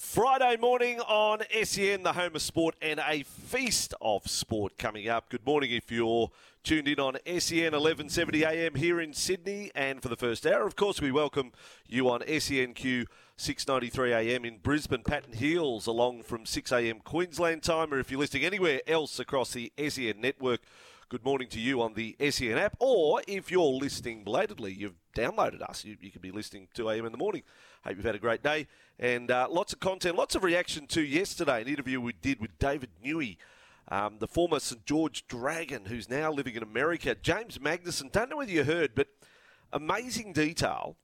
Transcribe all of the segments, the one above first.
Friday morning on SEN, the home of sport, and a feast of sport coming up. Good morning if you're tuned in on SEN 1170 AM here in Sydney. And for the first hour, of course, we welcome you on SENQ 693 AM in Brisbane. Patton Hills along from 6 AM Queensland time, or if you're listening anywhere else across the SEN network, good morning to you on the SEN app. Or if you're listening belatedly, you've downloaded us. You, you could be listening 2 AM in the morning. Hope you've had a great day. And uh, lots of content, lots of reaction to yesterday, an interview we did with David Niu, um, the former St George Dragon, who's now living in America. James Magnussen, don't know whether you heard, but amazing detail.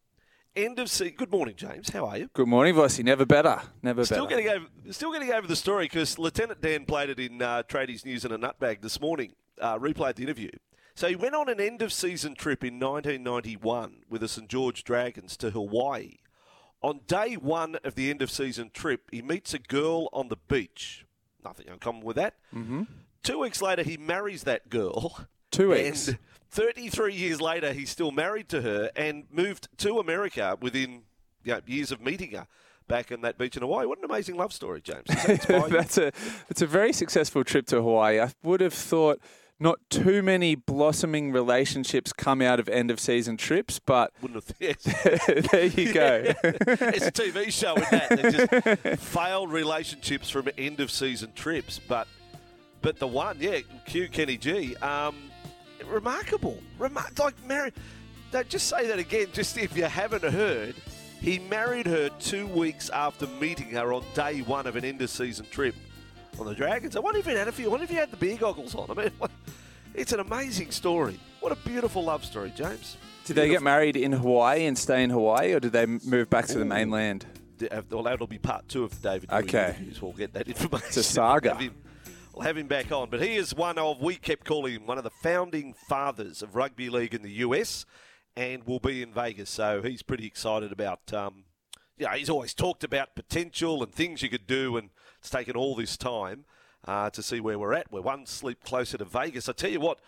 End of season. Good morning, James. How are you? Good morning, Vossy. Never better. Never Still better. getting over, still getting over the story because Lieutenant Dan played it in uh, Tradies News in a nutbag this morning. Uh, replayed the interview. So he went on an end of season trip in 1991 with the St George Dragons to Hawaii. On day one of the end of season trip, he meets a girl on the beach. Nothing uncommon with that. Mm-hmm. Two weeks later, he marries that girl. Two weeks. And 33 years later, he's still married to her and moved to America within you know, years of meeting her back in that beach in Hawaii. What an amazing love story, James. That that's a it's a very successful trip to Hawaii. I would have thought not too many blossoming relationships come out of end of season trips, but Wouldn't have. Yes. there you go. it's a TV show in that. They're just failed relationships from end of season trips. But but the one, yeah, Q Kenny G, um, remarkable. Remar- like Mary, no, just say that again, just if you haven't heard. He married her two weeks after meeting her on day one of an end of season trip on the Dragons. I wonder if it had a few. I wonder if he had the beer goggles on. I mean, it's an amazing story. What a beautiful love story, James. Did they get married in Hawaii and stay in Hawaii, or did they move back to the mainland? Uh, Well, that'll be part two of David. Okay. We'll get that information. It's a saga. We'll have, him, we'll have him back on. But he is one of, we kept calling him one of the founding fathers of rugby league in the US and will be in Vegas. So he's pretty excited about, um, yeah, he's always talked about potential and things you could do. And it's taken all this time uh, to see where we're at. We're one sleep closer to Vegas. I tell you what,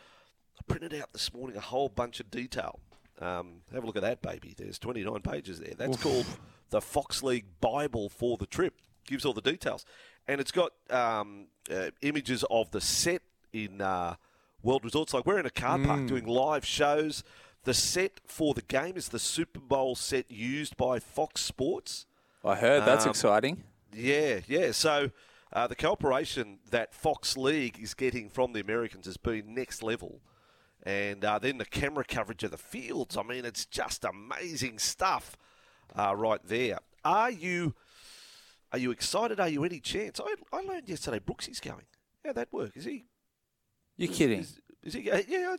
I printed out this morning a whole bunch of detail. Um, have a look at that, baby. There's 29 pages there. That's called the Fox League Bible for the trip. Gives all the details. And it's got um, uh, images of the set in uh, World Resorts. Like we're in a car park doing live shows. The set for the game is the Super Bowl set used by Fox Sports. I heard that's Um, exciting. Yeah, yeah. So uh, the cooperation that Fox League is getting from the Americans has been next level. And uh, then the camera coverage of the fields. I mean, it's just amazing stuff uh, right there. Are you are you excited? Are you any chance? I, I learned yesterday Brooksy's going. How'd that work? Is he? You're is- kidding. Is, is he? Yeah, yeah.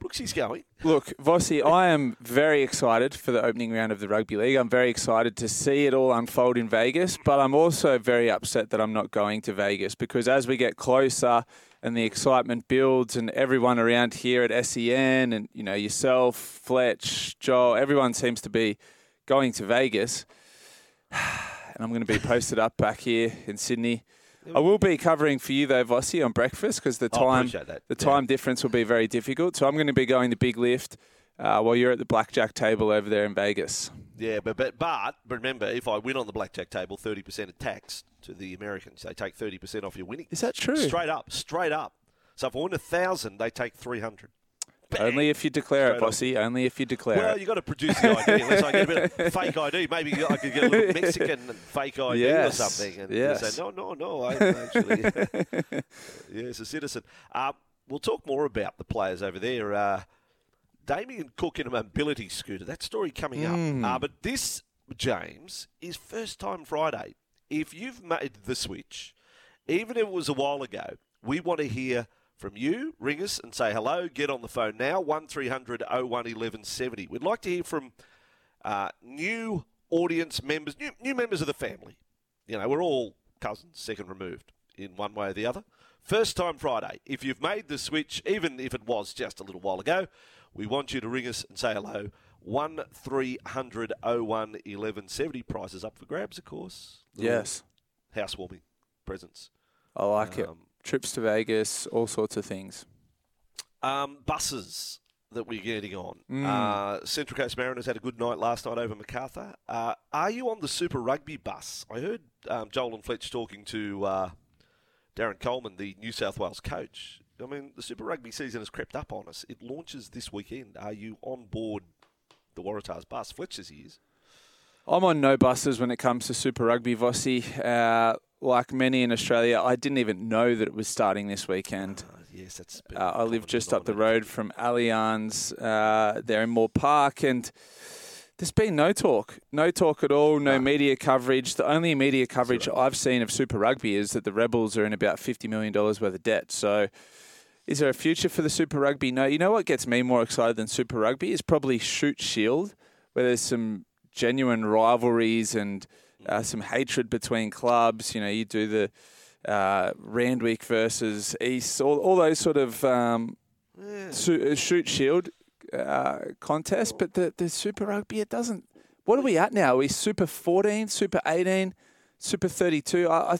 Brooksy's going. Look, Vossy, I am very excited for the opening round of the rugby league. I'm very excited to see it all unfold in Vegas, but I'm also very upset that I'm not going to Vegas because as we get closer and the excitement builds and everyone around here at SEN and you know yourself, Fletch, Joel, everyone seems to be going to Vegas. And I'm going to be posted up back here in Sydney. I will be covering for you though, Vossy, on breakfast because the time the Yeah. time difference will be very difficult. So I'm going to be going to Big Lift uh, while you're at the blackjack table over there in Vegas. Yeah, but, but but remember, if I win on the blackjack table, thirty percent of tax to the Americans. They take thirty percent off your winnings. Is that true? Straight up, straight up. So if I win a thousand, they take three hundred. Only if you declare it, Straight on. Vossy. Only if you declare Well, it. Well, you got to produce the ID. Unless I get a bit of fake ID, maybe I could get a little Mexican fake ID Yes, or something, and yes. say, no, no, no, I'm actually yes, a citizen. Uh, we'll talk more about the players over there. Uh, Damien Cook in a mobility scooter. That story coming Hmm. up. Uh, but this, James, is first time Friday. If you've made the switch, even if it was a while ago, we want to hear from you. Ring us and say hello. Get on the phone now, 1300 01 1170. We'd like to hear from uh, new audience members, new, new members of the family. You know, we're all cousins, second removed in one way or the other. First time Friday. If you've made the switch, even if it was just a little while ago, we want you to ring us and say hello. 1300 01 1170. Prices up for grabs, of course. Little yes, Housewarming presents. I like it. Trips to Vegas, all sorts of things. Um, buses. that we're getting on. Mm. Uh, Central Coast Mariners had a good night last night over Macarthur. Uh, are you on the Super Rugby bus? I heard um, Joel and Fletch talking to uh, Darren Coleman, the New South Wales coach. I mean, the Super Rugby season has crept up on us. It launches this weekend. Are you on board the Waratahs bus? Fletch says he is. I'm on no buses when it comes to Super Rugby, Vossy. Like many in Australia, I didn't even know that it was starting this weekend. Uh, yes, that's. Uh, I live just up the road from Allianz. Uh, there in Moore Park, and there's been no talk, no talk at all, no No. media coverage. The only media coverage I've seen of Super Rugby is that the Rebels are in about fifty million dollars worth of debt. So, is there a future for the Super Rugby? No. You know what gets me more excited than Super Rugby is probably Shute Shield, where there's some genuine rivalries and uh, some hatred between clubs. You know, you do the uh, Randwick versus East, all, all those sort of um, Yeah. su- uh, Shute Shield uh, contest. But the, the Super Rugby, it doesn't. What are we at now? Are we Super 14, Super 18, Super 32? I, I,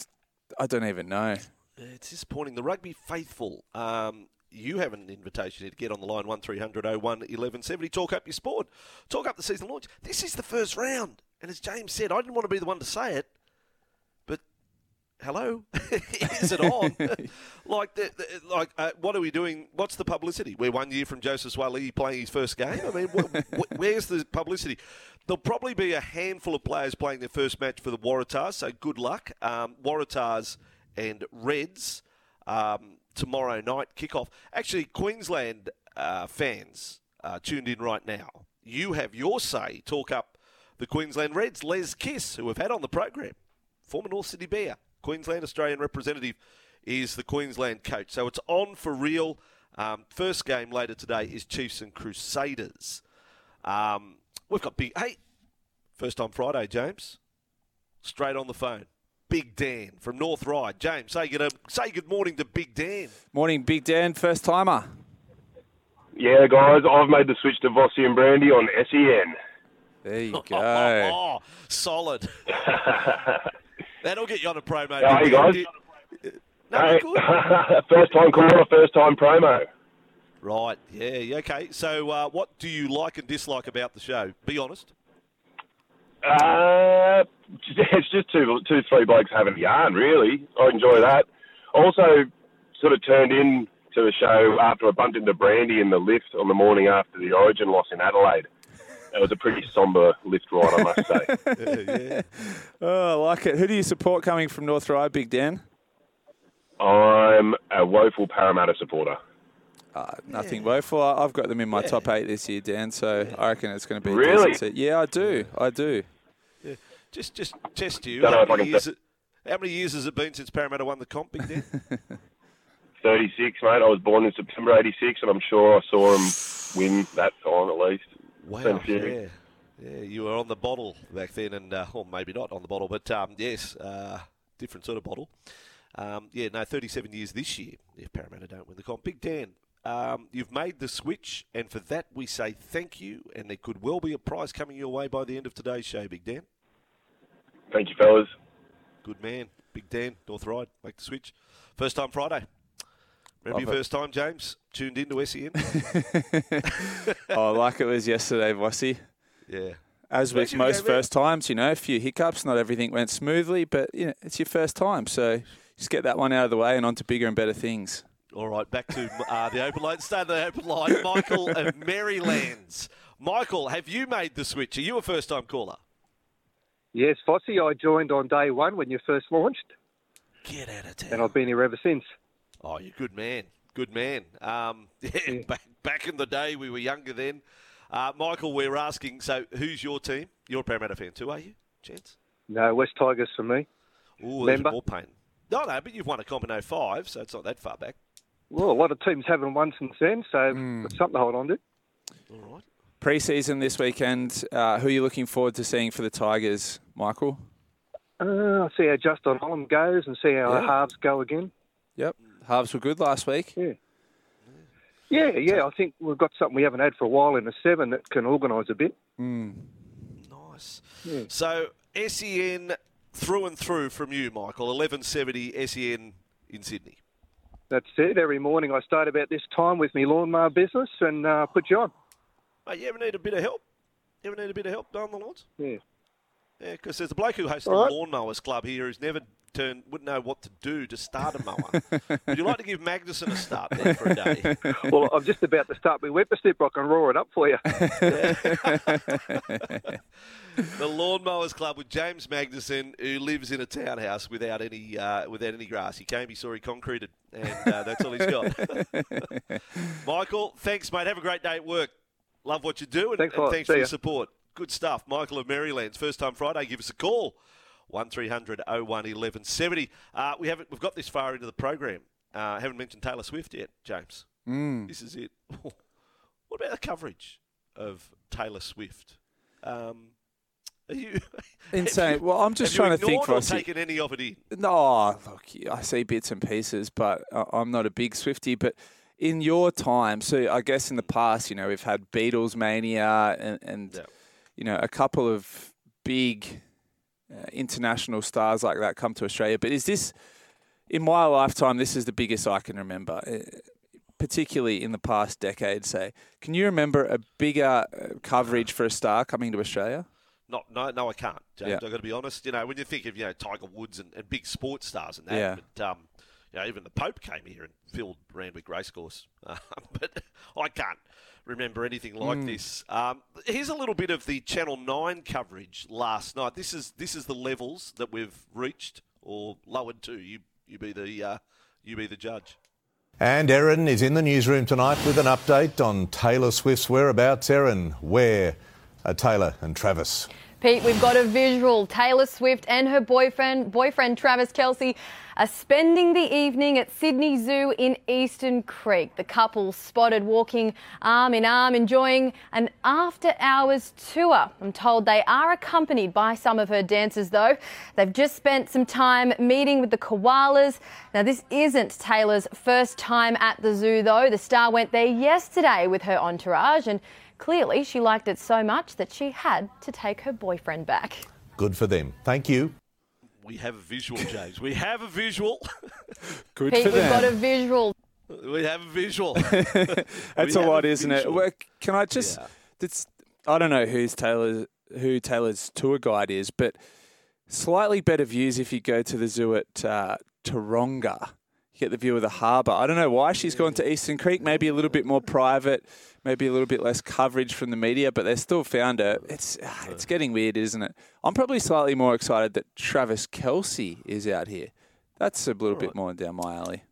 I don't even know. It's disappointing. The rugby faithful. Um, you have an invitation here to get on the line 1300 01 1170. Talk up your sport. Talk up the season launch. This is the first round. And as James said, I didn't want to be the one to say it, but hello, is it on? like, the, the, like, uh, what are we doing? What's the publicity? We're one year from Joseph Suaalii playing his first game. I mean, wh- wh- where's the publicity? There'll probably be a handful of players playing their first match for the Waratahs, so good luck. Um, Waratahs and Reds um, tomorrow night kickoff. Actually, Queensland uh, fans uh, tuned in right now. You have your say. Talk up the Queensland Reds. Les Kiss, who we've had on the program, former North Sydney Bear, Queensland Australian representative, is the Queensland coach. So it's on for real. Um, first game later today is Chiefs and Crusaders. Um, we've got big. Hey, first time Friday, James. Straight on the phone. Big Dan from North Ryde. James, say good, say good morning to Big Dan. Morning, Big Dan, first timer. Yeah, guys, I've made the switch to Vossy and Brandy on E SEN. There you go. Oh, go. solid. That'll get you on a promo. How are you, guys? Do- No, Hey, good. first time caller, first time promo. Right, yeah, yeah, okay. So, uh, what do you like and dislike about the show? Be honest. Uh, it's just two, two, three blokes having a yarn, really. I enjoy that. Also, sort of turned in to the show after I bumped into Brandy in the lift on the morning after the Origin loss in Adelaide. It was a pretty somber lift ride, I must say. Yeah, yeah. Oh, I like it. Who do you support coming from North Ryde, Big Dan? I'm a woeful Parramatta supporter. Uh, nothing woeful. I- I've got them in my Yeah. top eight this year, Dan. So I reckon it's going to be a Really? decent. Yeah, I do. I do. Just, just test you. How if I many, can years, how many years has it been since Parramatta won the comp, Big Dan? 36, mate. I was born in September 86, and I'm sure I saw him win that time at least. Wow, Been a few. yeah. Yeah, you were on the bottle back then, and uh, or maybe not on the bottle, but um, yes, uh, different sort of bottle. Um, yeah, no, 37 years this year if Parramatta don't win the comp. Big Dan, um, you've made the switch, and for that we say thank you, and there could well be a prize coming your way by the end of today's show, Big Dan. Thank you, fellas. Good man, Big Dan, North Ryde, make the switch. First time Friday. Remember your first time, James? Tuned in to SEN? oh, like it was yesterday, Vossy. yeah. As with most you go there. first times, you know, a few hiccups. Not everything went smoothly, but you know, it's your first time, so just get that one out of the way and on to bigger and better things. All right, back to uh, the open line. Start of the open line. Michael of Merrylands. Michael, have you made the switch? Are you a first time caller? Yes, Vossy, I joined on day one when you first launched, Get out of town. and town. I've been here ever since. Oh, you're a good man. Good man. Um, yeah, Yeah. Back, back in the day, we were younger then. Uh, Michael, we're asking, so who's your team? You're a Parramatta fan too, are you? Chance? No, West Tigers for me. Ooh, there's more pain. No, no, but you've won a comp in 05, so it's not that far back. Well, a lot of teams haven't won since then, so it's something to hold on to. All right. Pre-season this weekend. Uh, who are you looking forward to seeing for the Tigers, Michael? Uh, I'll see how Justin Olam goes and see how Yeah. the halves go again. Yep, halves were good last week. Yeah. Yeah, yeah, I think we've got something we haven't had for a while in the seven that can organise a bit. Mm. Nice. Yeah. So SEN through and through from you, Michael. 1170 SEN in Sydney. That's it. Every morning I start about this time with my lawnmower business and uh, put you on. Mate, you ever need a bit of help? You ever need a bit of help down the lawns? Yeah. Yeah, because there's a bloke who hosts right. the lawnmowers club here who's never turned, wouldn't know what to do to start a mower. Would you like to give Magnussen a start there for a day? Well, I'm just about to start my whipper snip. I can roar it up for you. the Lawnmowers Club with James Magnussen, who lives in a townhouse without any uh, without any grass. He came, he saw he concreted, and uh, that's all he's got. Michael, thanks, mate. Have a great day at work. Love what you do, and Thanks and thanks See for your support. Good stuff. Michael of Merrylands first time Friday. Give us a call. One 01 1170. Uh, we haven't. We've got this far into the program. Uh, haven't mentioned Taylor Swift yet, James. Mm. This is it. what about the coverage of Taylor Swift? Um, are you Insane. you- Well, I'm just trying to think, ignored or taken any of it in? No, look, I see bits and pieces, but I'm not a big Swifty. But in your time, so I guess in the past, you know, we've had Beatles mania and, and. You know, a couple of big uh, international stars like that come to Australia. But is this, in my lifetime, this is the biggest I can remember, uh, particularly in the past decade, say. Can you remember a bigger uh, coverage for a star coming to Australia? Not, no, no, I can't, James. Yeah. I've got to be honest. You know, when you think of you know Tiger Woods and, and big sports stars and that, Yeah. but um, you know, even the Pope came here and filled Randwick Racecourse. Uh, but I can't remember anything like Hmm. this. Um, here's a little bit of the Channel Nine coverage last night. This is this is the levels that we've reached or lowered to. You you be the uh, you be the judge. And Erin is in the newsroom tonight with an update on Taylor Swift's whereabouts. Erin, where are Taylor and Travis? Pete, we've got a visual. Taylor Swift and her boyfriend, boyfriend Travis Kelce, are spending the evening at Sydney Zoo in Eastern Creek. The couple spotted walking arm in arm, enjoying an after-hours tour. I'm told they are accompanied by some of her dancers, though. They've just spent some time meeting with the koalas. Now, this isn't Taylor's first time at the zoo, though. The star went there yesterday with her entourage and. Clearly, she liked it so much that she had to take her boyfriend back. Good for them. Thank you. We have a visual, James. We have a visual. Good Pete, for we've got a visual. we have a visual. That's We a lot, a isn't it? visual. Well, can I just? Yeah. It's, I don't know who's Taylor, who Taylor's tour guide is, but slightly better views if you go to the zoo at uh, Taronga. Get the view of the harbour. I don't know why she's gone to Eastern Creek. Maybe a little bit more private, maybe a little bit less coverage from the media, but they still found her. It's ah, it's getting weird, isn't it? I'm probably slightly more excited that Travis Kelce is out here. That's a little bit more down my alley.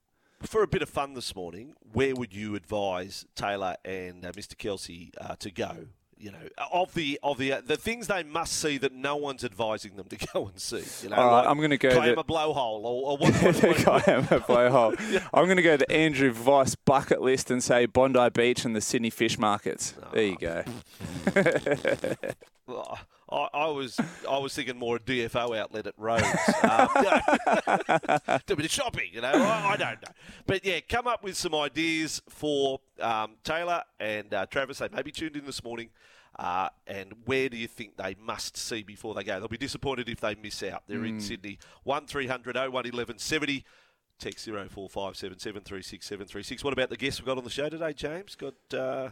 For a bit of fun this morning, where would you advise Taylor and uh, Mr. Kelce uh, to go? You know, of the of the uh, the things they must see that no one's advising them to go and see. You know, All right, like I'm gonna go claim a blowhole or, or what? what, what- guy at a blowhole. I'm going to go the Andrew Voss bucket list and say Bondi Beach and the Sydney fish markets. There you go. I, I was I was thinking more a DFO outlet at Rhodes. Um, you know, do a bit of shopping, you know. I, I don't know, but yeah, come up with some ideas for um, Taylor and uh, Travis. They may be tuned in this morning. Uh, and where do you think they must see before they go? They'll be disappointed if they miss out. They're in Sydney. One 01 1170. Text 0457736736. What about the guests we've got on the show today, James? Got uh,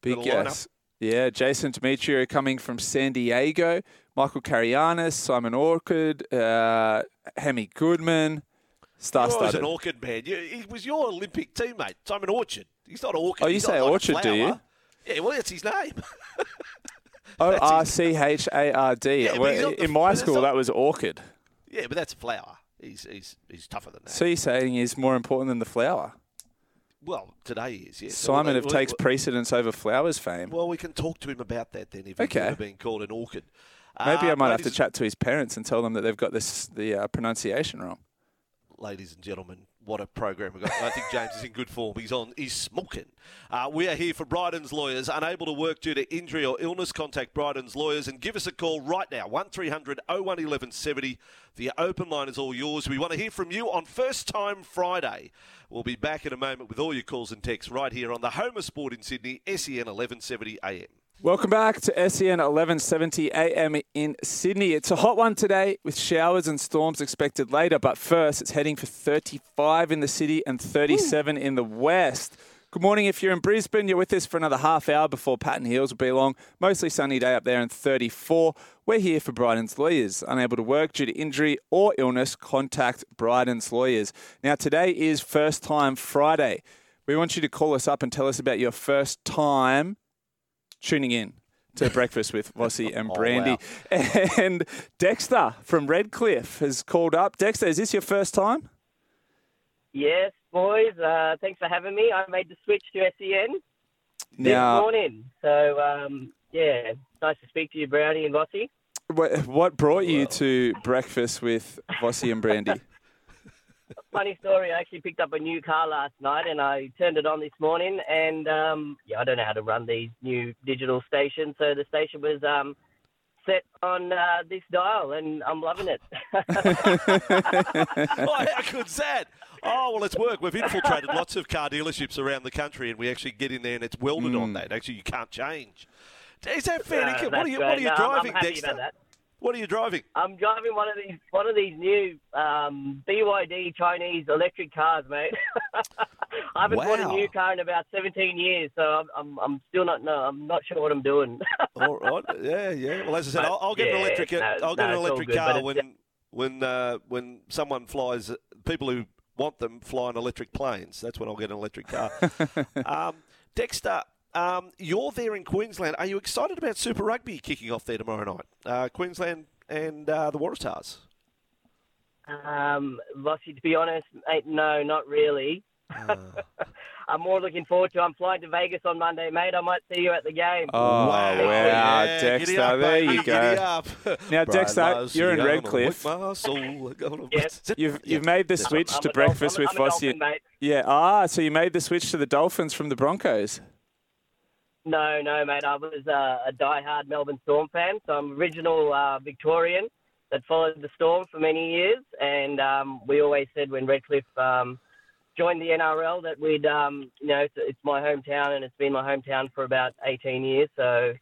Big got a. Yeah, Jason Demetriou coming from San Diego, Michael Carayannis, Simon Orchard, uh, Hemi Goodman, star You're an Orchid man. You, he was your Olympic teammate, Simon Orchard. He's not Orchid. Oh, you say like a Orchard, do you? Yeah, well, that's his name. O R C H A R D. Yeah, Well, he's the- In my school, not- that was Orchid. yeah, but that's a flower. He's he's he's tougher than that. So you're saying is more important than the flower? well, today he is. Yeah. So Simon well, takes precedence over flowers fame. Well, we can talk to him about that then. If Okay. he's ever been called an orchid. Maybe Uh, I might have to chat to his parents and tell them that they've got this the uh, pronunciation wrong. ladies and gentlemen, what a program we've got. I think James is in good form. He's on. He's smoking. Uh, we are here for Bryden's lawyers. Unable to work due to injury or illness, contact Bryden's lawyers and give us a call right now. One 01 1170 The open line is all yours. We want to hear from you on First Time Friday. We'll be back in a moment with all your calls and texts right here on the home of sport in Sydney, SEN 1170 AM. Welcome back to SEN 1170 AM in Sydney. It's a hot one today with showers and storms expected later, but first it's heading for 35 in the city and 37 in the west. Good morning. If you're in Brisbane, you're with us for another half hour before Patton Hills will be along. Mostly sunny day up there in 34. We're here for Bryden's Lawyers. Unable to work due to injury or illness, contact Bryden's Lawyers. Now, today is First Time Friday. We want you to call us up and tell us about your first time tuning in to Breakfast with Vossy and Oh, Brandy. And Dexter from Redcliffe has called up. Dexter, is this your first time? Yes, boys. Uh, thanks for having me. I made the switch to SEN this Now, morning. So, um, yeah, nice to speak to you, Brownie and Vossy. what brought you to Breakfast with Vossy and Brandy? Funny story, I actually picked up a new car last night and I turned it on this morning. And, um, yeah, I don't know how to run these new digital stations. So the station was um, set on uh, this dial and I'm loving it. oh, how good's that? Oh, well, it's work. We've infiltrated lots of car dealerships around the country, and we actually get in there and it's welded on that. Actually, you can't change. Is that fair? Uh, what are you? What are you No, I'm- driving, I'm happy Dexter? About that. What are you driving? I'm driving one of these one of these new um, BYD Chinese electric cars, mate. I haven't bought a new car in about 17 years, so I'm I'm, I'm still not no, I'm not sure what I'm doing. All right. Yeah, yeah. Well, as I said, I'll, I'll get an electric. no, I'll get no, an electric good, car when when uh, when someone flies. People who want them fly on electric planes. That's when I'll get an electric car. um, Dexter. Um, you're there in Queensland. Are you excited about Super Rugby kicking off there tomorrow night? Uh, Queensland and uh, the Waratahs. um, Vossy, to be honest, mate, no, not really. Uh. I'm more looking forward to. I'm flying to Vegas on Monday, mate. I might see you at the game. Oh, wow, Yeah, giddy Dexter. up, there you go. Now, Dexter, Lowe's you're in Redcliffe. whip my soul, gonna- Yes. You've, you've made the switch I'm to a Dolphin- Breakfast I'm with I'm Vossy. Yeah, ah, so you made the switch to the Dolphins from the Broncos. No, no, mate. I was uh, a die-hard Melbourne Storm fan, so I'm original uh, Victorian that followed the Storm for many years, and um, we always said when Redcliffe um, joined the NRL that we'd, um, you know, it's, it's my hometown and it's been my hometown for about 18 years. So,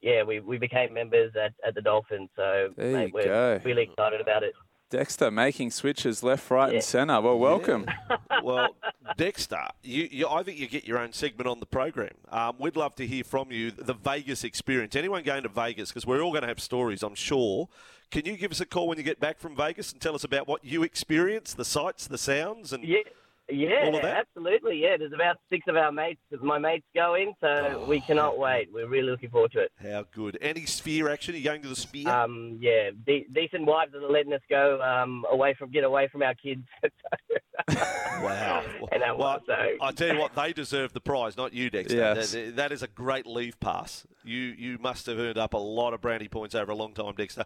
yeah, we, we became members at, at the Dolphins. So, mate, we're go. really excited about it. Dexter making switches left, right, Yeah. and centre. Well, welcome. well, Dexter, you, you, I think you get your own segment on the program. Um, we'd love to hear from you the Vegas experience. Anyone going to Vegas? Because we're all going to have stories, I'm sure. Can you give us a call when you get back from Vegas and tell us about what you experienced, the sights, the sounds, and Yeah. Yeah, All of that? absolutely. Yeah, there's about six of our mates, my mates going, so we cannot wait. We're really looking forward to it. how good? Any sphere action? Are you going to the sphere? Um, yeah, de- decent wives are letting us go um, away from get away from our kids. wow. and our Well, wives, so I tell you what, they deserve the prize, not you, Dexter. Yes. That, that is a great leave pass. You you must have earned up a lot of brandy points over a long time, Dexter.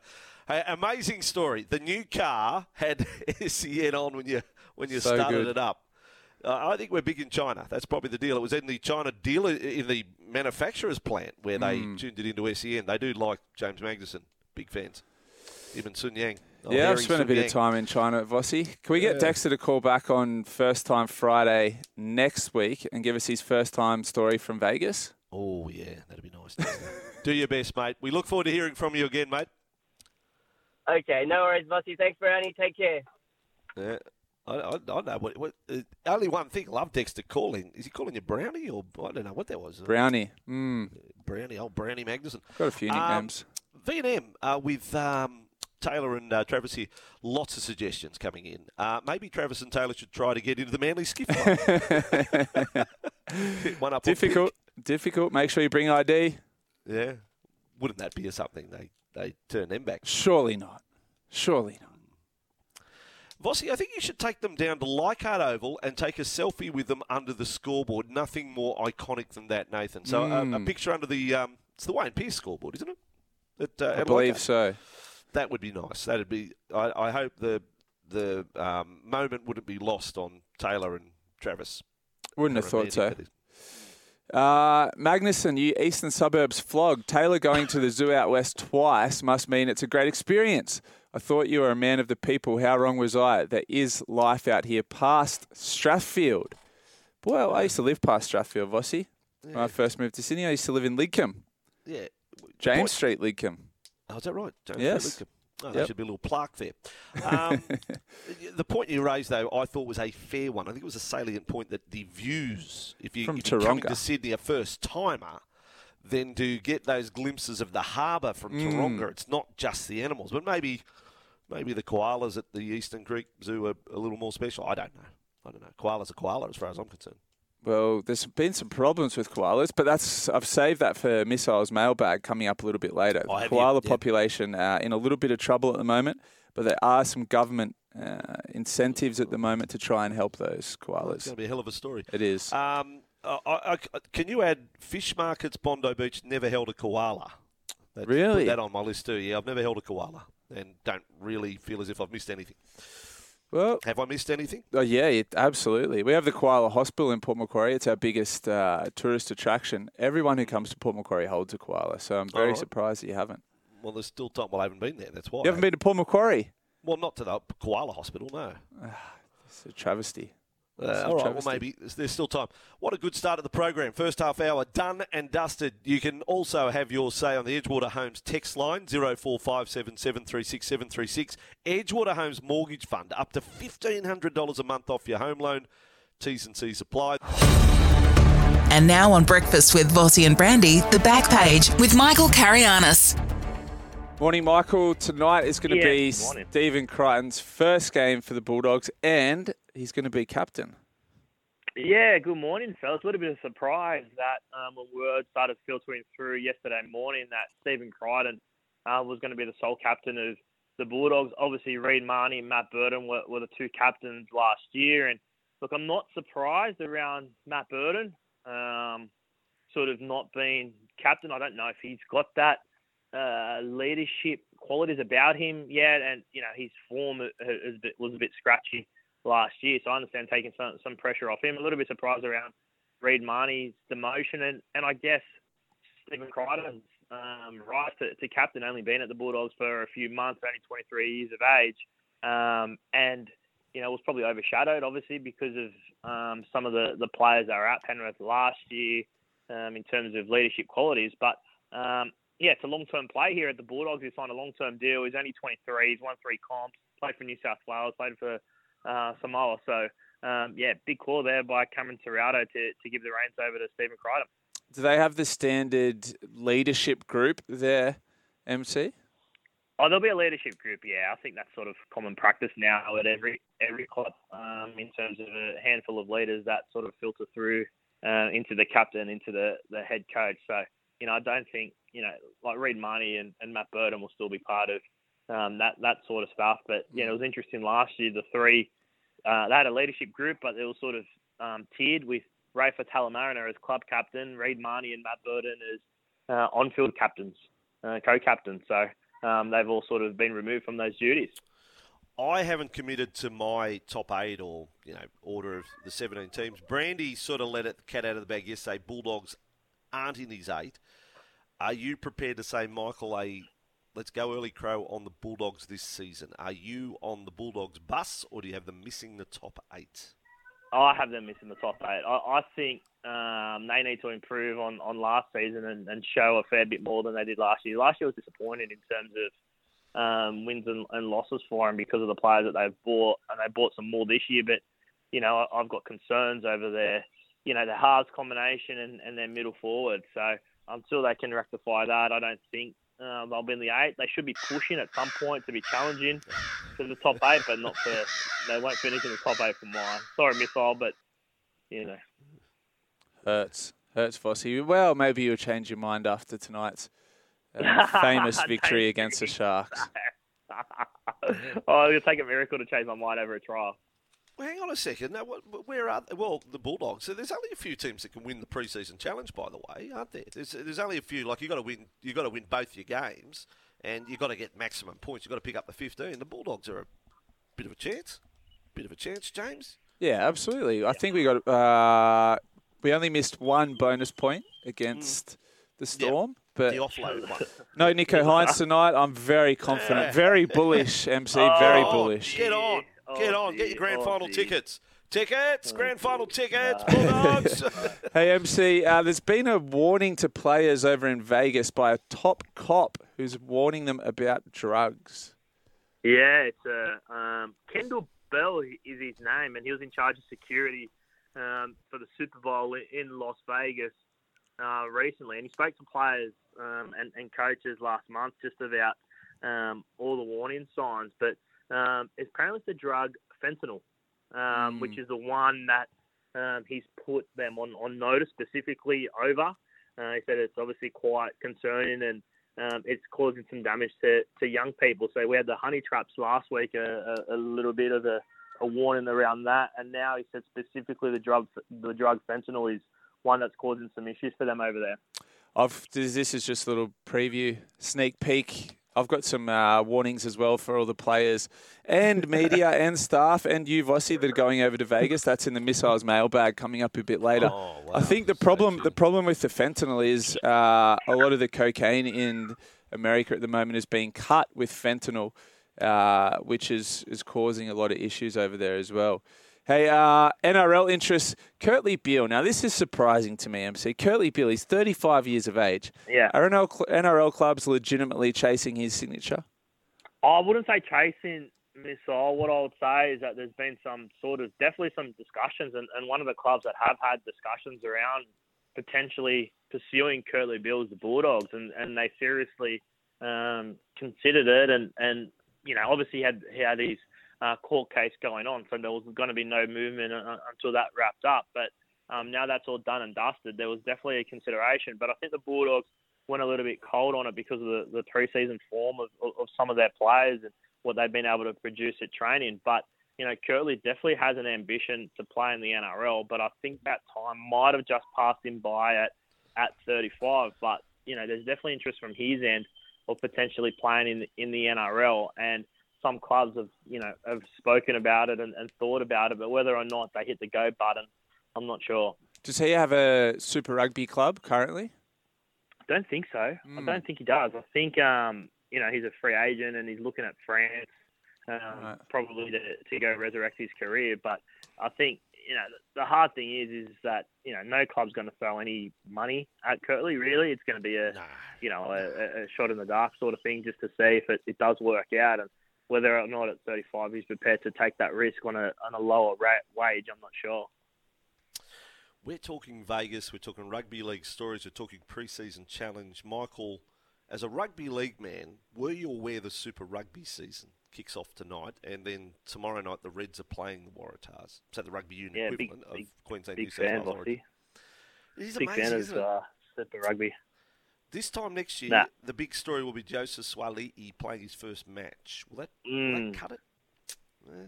Hey, amazing story. The new car had SEN on when you when you So started good. it up. Uh, I think we're big in China. That's probably the deal. It was in the China dealer in the manufacturer's plant where they Hmm. tuned it into SEN. They do like James Magnussen. Big fans. Even Sun Yang. Oh, yeah, I've spent a bit Yang. of time in China at Vossy. Can we get Yeah. Dexter to call back on First Time Friday next week and give us his first time story from Vegas? Oh yeah, that'd be nice. Do your best, mate. We look forward to hearing from you again, mate. okay, no worries, Vossy. Thanks, Brownie. Take care. Yeah. I, I, I know what, what uh, only one thing. Love Dexter calling. Is he calling you Brownie or I don't know what that was? Brownie. Mm, Brownie, old Brownie Magnussen. got a few Um, nicknames. V and M uh, with um, Taylor and uh, Travis here. Lots of suggestions coming in. Uh, maybe Travis and Taylor should try to get into the Manly Skiff one up on difficult. Difficult. Make sure you bring ID. Yeah. Wouldn't that be something they they turn them back? Surely not. Surely not. Vossy, I think you should take them down to Leichhardt Oval and take a selfie with them under the scoreboard. Nothing more iconic than that, Nathan. So uh, a Mm. picture under the um, it's the Wayne Pearce scoreboard, isn't it? At, uh, I at believe Leichhardt. so. That would be nice. That'd be. I, I hope the the um, moment wouldn't be lost on Taylor and Travis. Wouldn't have thought so. Uh, Magnussen, you eastern suburbs flog. Taylor going to the zoo out west twice must mean it's a great experience. I thought you were a man of the people. How wrong was I? There is life out here past Strathfield. Boy, I used to live past Strathfield, Vossy. When I first moved to Sydney, I used to live in Lidcombe. Yeah. James Street, Lidcombe. Oh, is that right? James Yes. Street, Lidcombe. Oh, Yep. there should be a little plaque there. Um, the point you raised, though, I thought was a fair one. I think it was a salient point that the views, if, you, From if you're coming to Sydney a first timer, then to get those glimpses of the harbour from Taronga, it's not just the animals, but maybe maybe the koalas at the Eastern Creek Zoo are a little more special. I don't know. I don't know. Koalas are koala as far as I'm concerned. Well, there's been some problems with koalas, but that's I've saved that for missiles mailbag coming up a little bit later. Oh, the you? koala Yeah. population uh, in a little bit of trouble at the moment, but there are some government uh, incentives at the moment to try and help those koalas. It's going to be a hell of a story. It is. Um, I, I, I- can you add fish markets? Bondi Beach never held a koala. That's- Really? Put that on my list too. Yeah, I've never held a koala, and don't really feel as if I've missed anything. well, Have I missed anything? Oh, yeah, it, absolutely. We have the Koala Hospital in Port Macquarie. It's our biggest uh, tourist attraction. Everyone who comes to Port Macquarie holds a koala, so I'm very Alright. surprised that you haven't. Well, there's still time. Well, I haven't been there. That's why. You haven't been to Port Macquarie? Well, not to the koala hospital. No. It's a travesty. Uh, all right. Well, maybe there's, there's still time. What a good start of the program. First half hour done and dusted. You can also have your say on the Edgewater Homes text line zero four five seven seven three six seven three six. Edgewater Homes Mortgage Fund up to fifteen hundred dollars a month off your home loan. T's and C's apply. And now on Breakfast with Vossi and Brandy, the back page with Michael Carayannis. Morning, Michael. Tonight is going to Yeah, be morning. Stephen Crichton's first game for the Bulldogs, and he's going to be captain. Yeah, good morning, fellas. A little bit of surprise that um, when word started filtering through yesterday morning that Stephen Crichton uh, was going to be the sole captain of the Bulldogs. Obviously, Reed Mahoney and Matt Burton were, were the two captains last year. And look, I'm not surprised around Matt Burton um, sort of not being captain. I don't know if he's got that uh, leadership qualities about him yet, and you know his form was a bit scratchy last year. So I understand taking some some pressure off him. A little bit surprised around Reed Mahoney's demotion, and and I guess Stephen Crichton's um, right to, to captain, only been at the Bulldogs for a few months, only 23 years of age, um, and you know was probably overshadowed obviously because of um, some of the the players that were at Penrith last year um, in terms of leadership qualities, but. Um, yeah, it's a long-term play here at the Bulldogs. He signed a long-term deal. He's only 23. He's won three comps. Played for New South Wales. Played for uh, Samoa. So, um, yeah, big call there by Cameron Ciraldo to, to give the reins over to Stephen Crichton. Do they have the standard leadership group there, MC? Oh, there'll be a leadership group. Yeah, I think that's sort of common practice now at every every club um, in terms of a handful of leaders that sort of filter through uh, into the captain, into the, the head coach. So, you know, I don't think you know like Reed Mahoney and, and Matt Burton will still be part of um, that that sort of stuff. But you know, it was interesting last year. The three uh, they had a leadership group, but they were sort of um, tiered with Rafa Talamariner as club captain, Reed Mahoney and Matt Burton as uh, on-field captains, uh, co-captains. So um, they've all sort of been removed from those duties. I haven't committed to my top eight or you know order of the 17 teams. Brandy sort of let it cat out of the bag yesterday. Bulldogs aren't in his eight. Are you prepared to say, Michael, a let's go early crow on the Bulldogs this season? Are you on the Bulldogs bus, or do you have them missing the top eight? I have them missing the top eight. I, I think um, they need to improve on, on last season and, and show a fair bit more than they did last year. Last year was disappointing in terms of um, wins and, and losses for them because of the players that they've bought, and they bought some more this year. But you know, I, I've got concerns over their, you know, the halves combination and, and their middle forward. So until they can rectify that, I don't think uh, they'll be in the eight. They should be pushing at some point to be challenging to the top eight, but not for they won't finish in the top eight for mine. Sorry, missile, but you know. Hurts. Hurts, Vossy. Well, maybe you'll change your mind after tonight's uh, famous victory against the Sharks. oh, it'll take a miracle to change my mind over a trial. Well, hang on a second. Now, what, where are they? well the Bulldogs? So there's only a few teams that can win the preseason challenge, by the way, aren't there? There's, there's only a few. Like you got to win. You got to win both your games, and you have got to get maximum points. You have got to pick up the 15. The Bulldogs are a bit of a chance. Bit of a chance, James. Yeah, absolutely. I think we got. Uh, we only missed one bonus point against the Storm, but The offload one. no Nicho Hynes tonight. I'm very confident, very bullish. MC, very Oh, bullish. Get on. Get on. Get your grand final dear. tickets. Tickets, grand final tickets, Bulldogs. Hey, MC, uh, there's been a warning to players over in Vegas by a top cop who's warning them about drugs. Yeah, it's uh, um, Kendall Bell is his name, and he was in charge of security um, for the Super Bowl in Las Vegas uh, recently. And he spoke to players um, and, and coaches last month just about um, all the warning signs. But um, apparently, the drug fentanyl, um, which is the one that um, he's put them on, on notice specifically over. Uh, he said it's obviously quite concerning and um, it's causing some damage to, to young people. So we had the honey traps last week, a, a, a little bit of a, a warning around that, and now he said specifically the drug the drug fentanyl is one that's causing some issues for them over there. I've this is just a little preview, sneak peek. I've got some uh, warnings as well for all the players and media and staff and you, Vossy, that are going over to Vegas. That's in the missiles mailbag coming up a bit later. Oh, wow. I think the problem the problem with the fentanyl is uh, a lot of the cocaine in America at the moment is being cut with fentanyl, uh, which is is causing a lot of issues over there as well. Hey, uh, NRL interests. Kurtley Beale. Now, this is surprising to me, MC. Kurtley Beale, he's 35 years of age. Yeah. Are NRL, cl- NRL clubs legitimately chasing his signature? I wouldn't say chasing missile. What I would say is that there's been some sort of definitely some discussions, and, and one of the clubs that have had discussions around potentially pursuing Kurtley Beale is the Bulldogs, and, and they seriously um, considered it, and, and you know obviously he had he had his uh, court case going on, so there was going to be no movement uh, until that wrapped up. But um, now that's all done and dusted, there was definitely a consideration. But I think the Bulldogs went a little bit cold on it because of the, the preseason form of, of, some of their players and what they've been able to produce at training. But you know, Kurtley definitely has an ambition to play in the NRL, but I think that time might have just passed him by at at 35. But you know, there's definitely interest from his end of potentially playing in in the NRL, and some clubs have you know have spoken about it and, and thought about it, but whether or not they hit the go button, I'm not sure. Does he have a Super Rugby club currently? I don't think so. I Hmm. don't think he does. I think um, you know he's a free agent and he's looking at France, um, Right. probably to, to go resurrect his career. But I think you know the hard thing is is that you know no club's going to throw any money at Kurtley. Really, it's going to be a you know a, a shot in the dark sort of thing just to see if it, it does work out and whether or not at 35 he's prepared to take that risk on a on a lower rate wage. I'm not sure. We're talking Vegas, we're talking rugby league stories, we're talking preseason challenge. Michael, as a rugby league man, were you aware the Super Rugby season kicks off tonight and then tomorrow night the Reds are playing the Waratahs? So the rugby union Yeah, big- equivalent of big- Queensland Big New South Wales. Big amazing, fan of uh, Super Rugby. This time next year, Nah. the big story will be Joseph Suaalii playing his first match. Will that, will Mm. that cut it? Eh.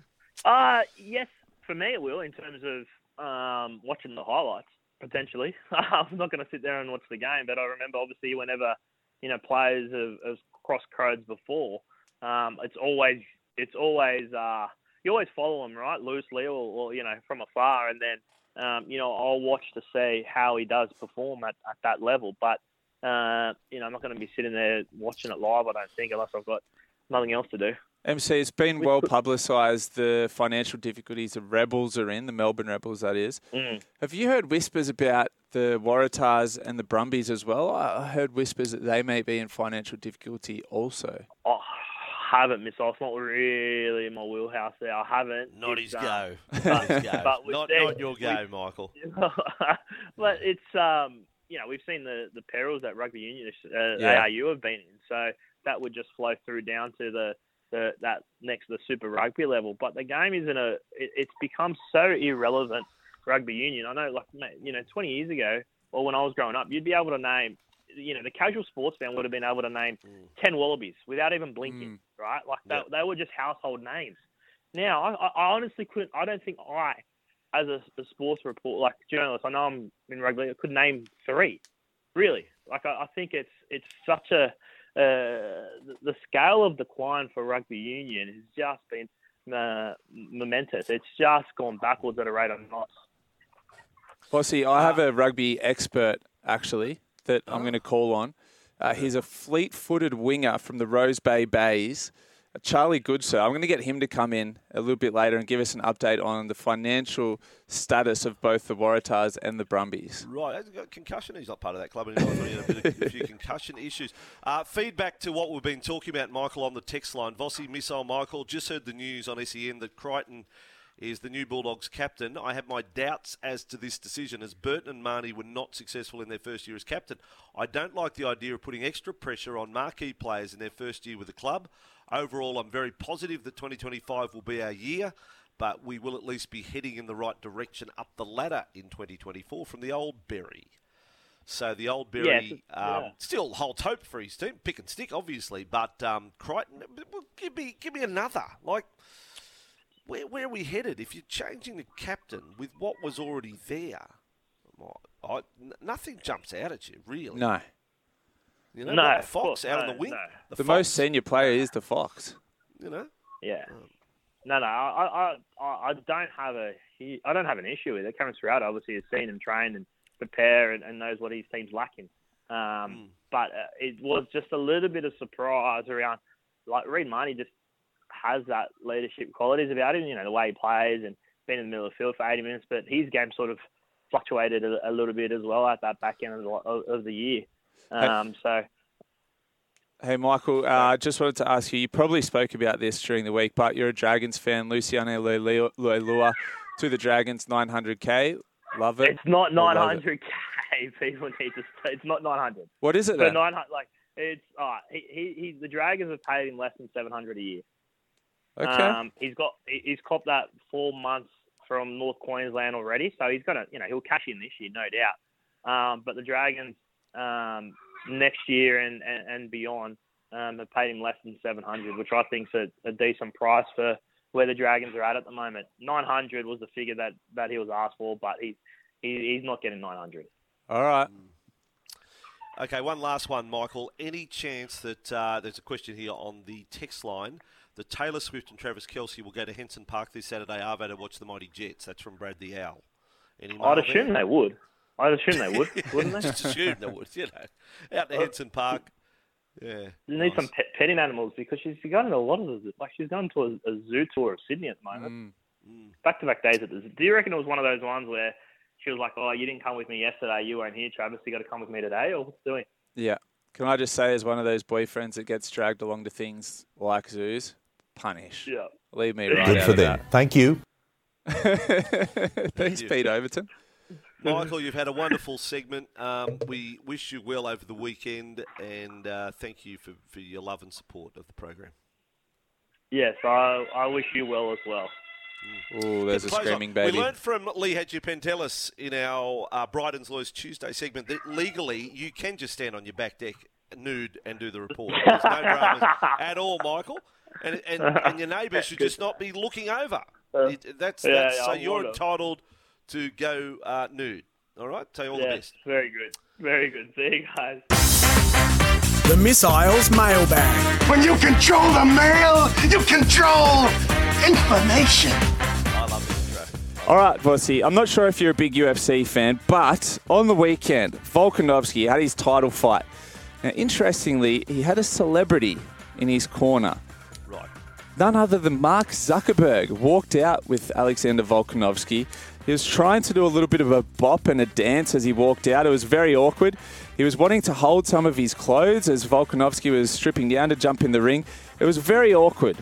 Uh, yes, for me it will in terms of um, watching the highlights potentially. I'm not going to sit there and watch the game, but I remember obviously whenever you know players have, have crossed codes before, um, it's always it's always uh, you always follow them right loosely or, or you know from afar, and then um, you know I'll watch to see how he does perform at, at that level, but. Uh, you know, I'm not going to be sitting there watching it live. I don't think, unless I've got nothing else to do. MC, it's been well publicised the financial difficulties the Rebels are in, the Melbourne Rebels, that is. Mm. Have you heard whispers about the Waratahs and the Brumbies as well? I I heard whispers that they may be in financial difficulty also. Oh, I haven't missed. It's not really in my wheelhouse there. I haven't. Not It's, his um, go. but- Not his go. Not, not your go, with- Michael. but it's um, you know, we've seen the the perils that rugby union uh, Yeah. ARU have been in, so that would just flow through down to the. The, that next the Super Rugby level, but the game isn't a. It, it's become so irrelevant. Rugby union. I know, like mate, you know, 20 years ago, or when I was growing up, you'd be able to name, you know, the casual sports fan would have been able to name 10 Wallabies without even blinking, right? Like they, Yeah. they were just household names. Now, I, I honestly couldn't. I don't think I, as a, a sports report, like journalist, I know I'm in rugby. I could name three, really. Like I, I think it's it's such a uh, the, the scale of decline for rugby union has just been uh, momentous. It's just gone backwards at a rate of knots. Well, see, I have a rugby expert actually that I'm going to call on. Uh, he's a fleet-footed winger from the Rose Bay Bays. Charlie Goodsir. I'm going to get him to come in a little bit later and give us an update on the financial status of both the Waratahs and the Brumbies. Right, he's got concussion. He's not part of that club anymore. He had a, bit of, a few concussion issues. Uh, feedback to what we've been talking about, Michael, on the text line. Vossi, Missile Michael, just heard the news on SEN that Crichton is the new Bulldogs captain. I have my doubts as to this decision as Burton and Mahoney were not successful in their first year as captain. I don't like the idea of putting extra pressure on marquee players in their first year with the club. Overall, I'm very positive that 2025 will be our year, but we will at least be heading in the right direction up the ladder in 2024 from the old Berry. So the old Berry Yes, um, yeah. still holds hope for his team. Pick and stick, obviously, but um, Crichton, give me give me another. Like, where where are we headed? If you're changing the captain with what was already there, well, I, n- nothing jumps out at you really. No. You know, No, the Fox course, out on the wing. no. The, Fox, most senior player is the Fox. you know. Yeah. No, no, I, I, I, I don't have a, he, I don't have an issue with it. Cameron Ciraldo obviously has seen him train and prepare and, and knows what his team's lacking. Um, But uh, it was just a little bit of surprise around, like Reed Mahoney just has that leadership qualities about him. You know, the way he plays and been in the middle of the field for 80 minutes, but his game sort of fluctuated a, a little bit as well at that back end of the, of, of the year. Um, so. Hey, Michael, I uh, just wanted to ask you, you probably spoke about this during the week, but you're a Dragons fan. Luciano Leilua to the Dragons, 900K. Love it. It's not Or love it? 900k. People need to. It's not 900. What is it So 900, like it's. Uh, he, he, he, the Dragons have paid him less than 700 a year. Okay. Um, he's got. He's copped that four months from North Queensland already, so he's gonna. You know, he'll cash in this year, no doubt. Um, but the Dragons um, next year and and, and beyond um, have paid him less than 700, which I think's a, a decent price for where the Dragons are at at the moment. 900 was the figure that, that he was asked for, but he, he he's not getting 900. All right. Okay, one last one, Michael. Any chance that uh, there's a question here on the text line that Taylor Swift and Travis Kelce will go to Henson Park this Saturday Arvo to watch the Mighty Jets? That's from Brad the Owl. Any I'd assume there? they would. I'd assume they would, wouldn't they? Just assume they would, you know. Out to Henson Park. Yeah. You need nice. some pet, petting animals because she's gone to a lot of the, like she's gone to a, a zoo tour of Sydney at the moment. Back to back days at the zoo. Do you reckon it was one of those ones where she was like, "Oh, you didn't come with me yesterday. You weren't here, Travis. You got to come with me today." Or what's doing? Yeah. Can I just say, as one of those boyfriends that gets dragged along to things like zoos, punish. Yeah. Leave me right Good out for of them. Thank you. that. Thanks. Pete Overton. Michael, you've had a wonderful segment. Um, we wish you well over the weekend and uh, thank you for, for your love and support of the program. Yes, I I wish you well as well. Oh, there's a screaming on. baby. We learned from Lee Hadjipentelis in our uh, Bryden's Lawyers Tuesday segment that legally you can just stand on your back deck nude and do the report. There's no dramas at all, Michael. And, and, and your neighbours should just not be looking over. It- that's, yeah, that's yeah, so I you're would've. entitled to go uh, nude. All right? Tell you all the yes, best. very good, very good. See you guys. The Missiles Mailbag. When you control the mail, you control information. I love this intro. All right, Vossy. I'm not sure if you're a big UFC fan, but on the weekend, Volkanovski had his title fight. Now, interestingly, he had a celebrity in his corner. Right. None other than Mark Zuckerberg walked out with Alexander Volkanovski. He was trying to do a little bit of a bop and a dance as he walked out. It was very awkward. He was wanting to hold some of his clothes as Volkanovski was stripping down to jump in the ring. It was very awkward.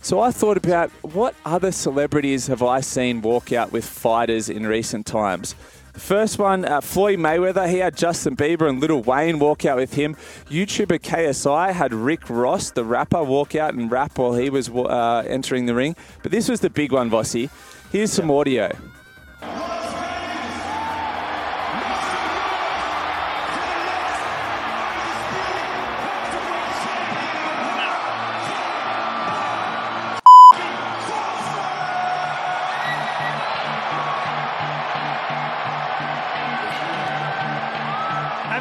So I thought about what other celebrities have I seen walk out with fighters in recent times? The first one, uh, Floyd Mayweather, he had Justin Bieber and Little Wayne walk out with him. YouTuber KSI had Rick Ross, the rapper, walk out and rap while he was uh, entering the ring. But this was the big one, Vossy. Here's some audio.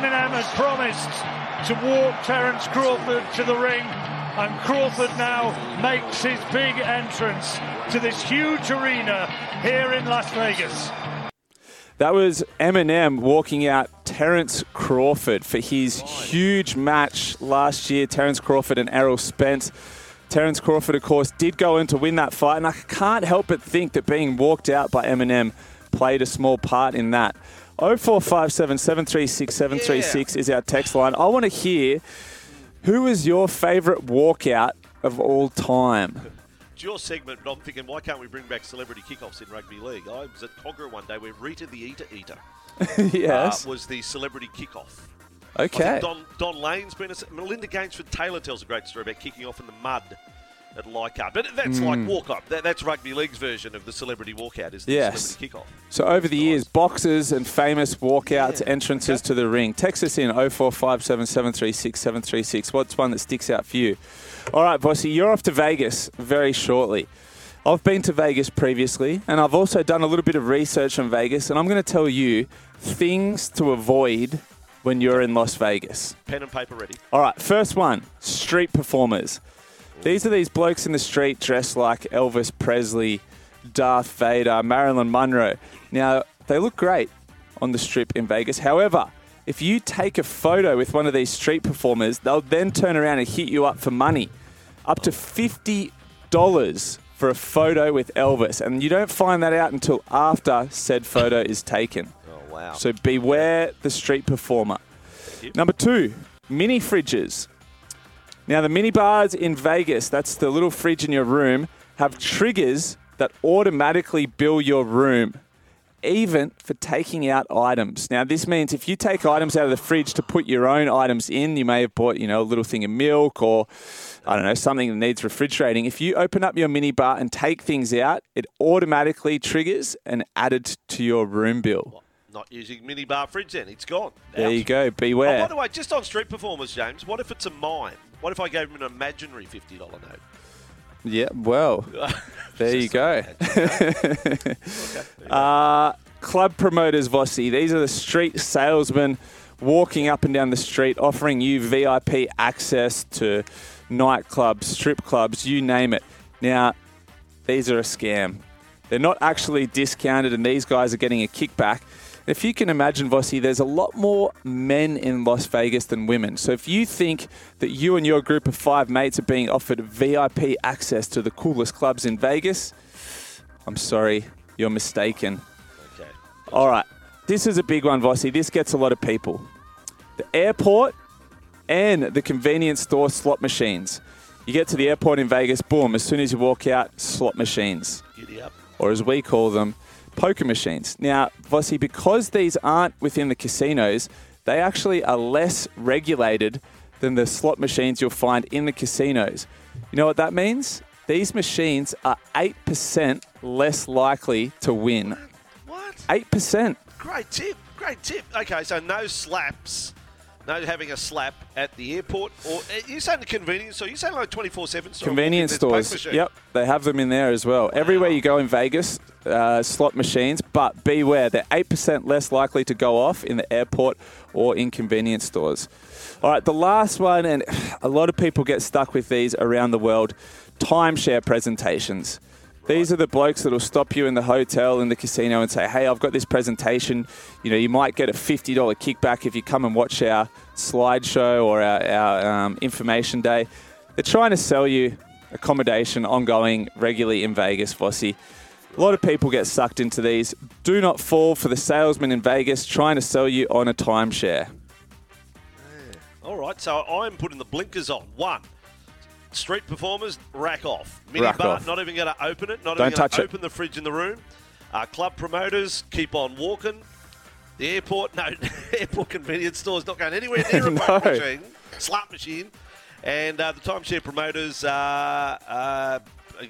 Eminem has promised to walk Terence Crawford to the ring, and Crawford now makes his big entrance to this huge arena here in Las Vegas. That was Eminem walking out Terence Crawford for his huge match last year. Terence Crawford and Errol Spence. Terence Crawford, of course, did go in to win that fight, and I can't help but think that being walked out by Eminem played a small part in that. 0457 736 736 is our text line. I want to hear who is your favourite walkout of all time? It's your segment, but I'm thinking, why can't we bring back celebrity kickoffs in rugby league? I was at Kogarah one day where Rita the Eater Eater yes. uh, was the celebrity kickoff. Okay. Don, Don Lane's been a. Melinda Gainsford Taylor tells a great story about kicking off in the mud at Leichhardt. But that's Mm. like walk up. That, that's rugby league's version of the celebrity walkout, is the Yes. celebrity kickoff. So over the years, boxes and famous walkouts, entrances to the ring. Text us in 0457 736 736. What's one that sticks out for you? All right, Vossy, you're off to Vegas very shortly. I've been to Vegas previously, and I've also done a little bit of research on Vegas, and I'm going to tell you things to avoid when you're in Las Vegas. Pen and paper ready. All right, first one street performers. These are these blokes in the street dressed like Elvis Presley, Darth Vader, Marilyn Monroe. Now, they look great on the strip in Vegas. However, if you take a photo with one of these street performers, they'll then turn around and hit you up for money. Up to $50 for a photo with Elvis. And you don't find that out until after said photo is taken. Oh, wow. So beware the street performer. Number two, mini fridges. Now, the mini bars in Vegas, that's the little fridge in your room, have triggers that automatically bill your room, even for taking out items. Now, this means if you take items out of the fridge to put your own items in, you may have bought, you know, a little thing of milk or, I don't know, something that needs refrigerating. If you open up your mini bar and take things out, it automatically triggers and added to your room bill. Not using minibar fridge then. It's gone. There you go. Oh, Beware. by the way, just on street performers, James, what if it's a mine? What if I gave him an imaginary $50 note? Yeah, well, there you go. uh, club promoters, Vossy. These are the street salesmen walking up and down the street, offering you VIP access to nightclubs, strip clubs, you name it. Now, these are a scam. They're not actually discounted, and these guys are getting a kickback. If you can imagine, Vossy, there's a lot more men in Las Vegas than women. So if you think that you and your group of five mates are being offered VIP access to the coolest clubs in Vegas, I'm sorry, you're mistaken. Okay. All right, this is a big one, Vossy. This gets a lot of people. The airport and the convenience store slot machines. You get to the airport in Vegas, boom, as soon as you walk out, slot machines Giddy up. or as we call them, poker machines. Now, Vossy, because these aren't within the casinos, they actually are less regulated than the slot machines you'll find in the casinos. You know what that means? These machines are 8% less likely to win. What? 8%. Great tip. Great tip. Okay, so no slaps. No having a slap at the airport. Or uh, you saying the convenience store? You saying like 24 7 store? Convenience stores. Yep, they have them in there as well. Everywhere you go in Vegas, uh, slot machines, but beware, they're 8% less likely to go off in the airport or in convenience stores. All right, the last one, and a lot of people get stuck with these around the world timeshare presentations. These are the blokes that'll stop you in the hotel, in the casino, and say, "Hey, I've got this presentation. You know, you might get a fifty dollar kickback if you come and watch our slideshow or our, our um, information day." They're trying to sell you accommodation ongoing regularly in Vegas, Vossy. A lot of people get sucked into these. Do not fall for the salesman in Vegas trying to sell you on a timeshare. All right, so I'm putting the blinkers on. One, street performers, rack off. Mini Rack bar, off. not even going to open it. Not Don't even going touch to it. open the fridge in the room. Uh, club promoters, keep on walking. The airport, no, airport convenience store's not going anywhere near a No. machine, slot machine. And uh, the timeshare promoters, uh, uh,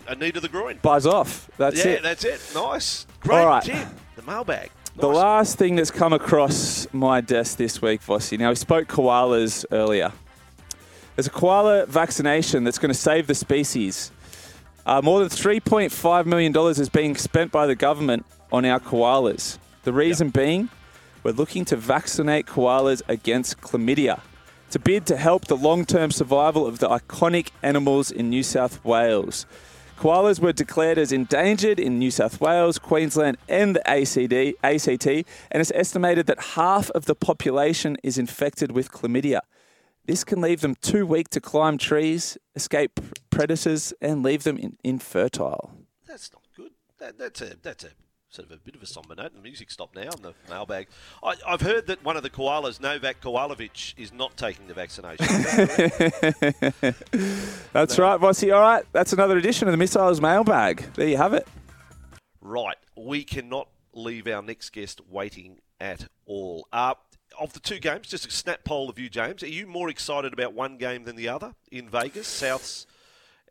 a need of the groin. Buzz off. That's it. yeah, it. that's it. Nice. Great All right. tip. The mailbag. The last thing that's come across my desk this week, Vossy. Now, we spoke koalas earlier. There's a koala vaccination that's going to save the species. Uh, more than $3.5 million is being spent by the government on our koalas. The reason being, we're looking to vaccinate koalas against chlamydia. It's a bid to help the long term survival of the iconic animals in New South Wales. Koalas were declared as endangered in New South Wales, Queensland, and the ACD, ACT, and it's estimated that half of the population is infected with chlamydia. This can leave them too weak to climb trees, escape predators, and leave them in- infertile. That's not good. That, that's a that's a sort of a bit of a somber note. The music stopped now on the mailbag. I, I've heard that one of the koalas, Novak Koalovic, is not taking the vaccination. That's right, Vossy. All right, that's another edition of the Missiles mailbag. There you have it. right, we cannot leave our next guest waiting at all. Uh, of the two games, just a snap poll of you, James. Are you more excited about one game than the other in Vegas, Souths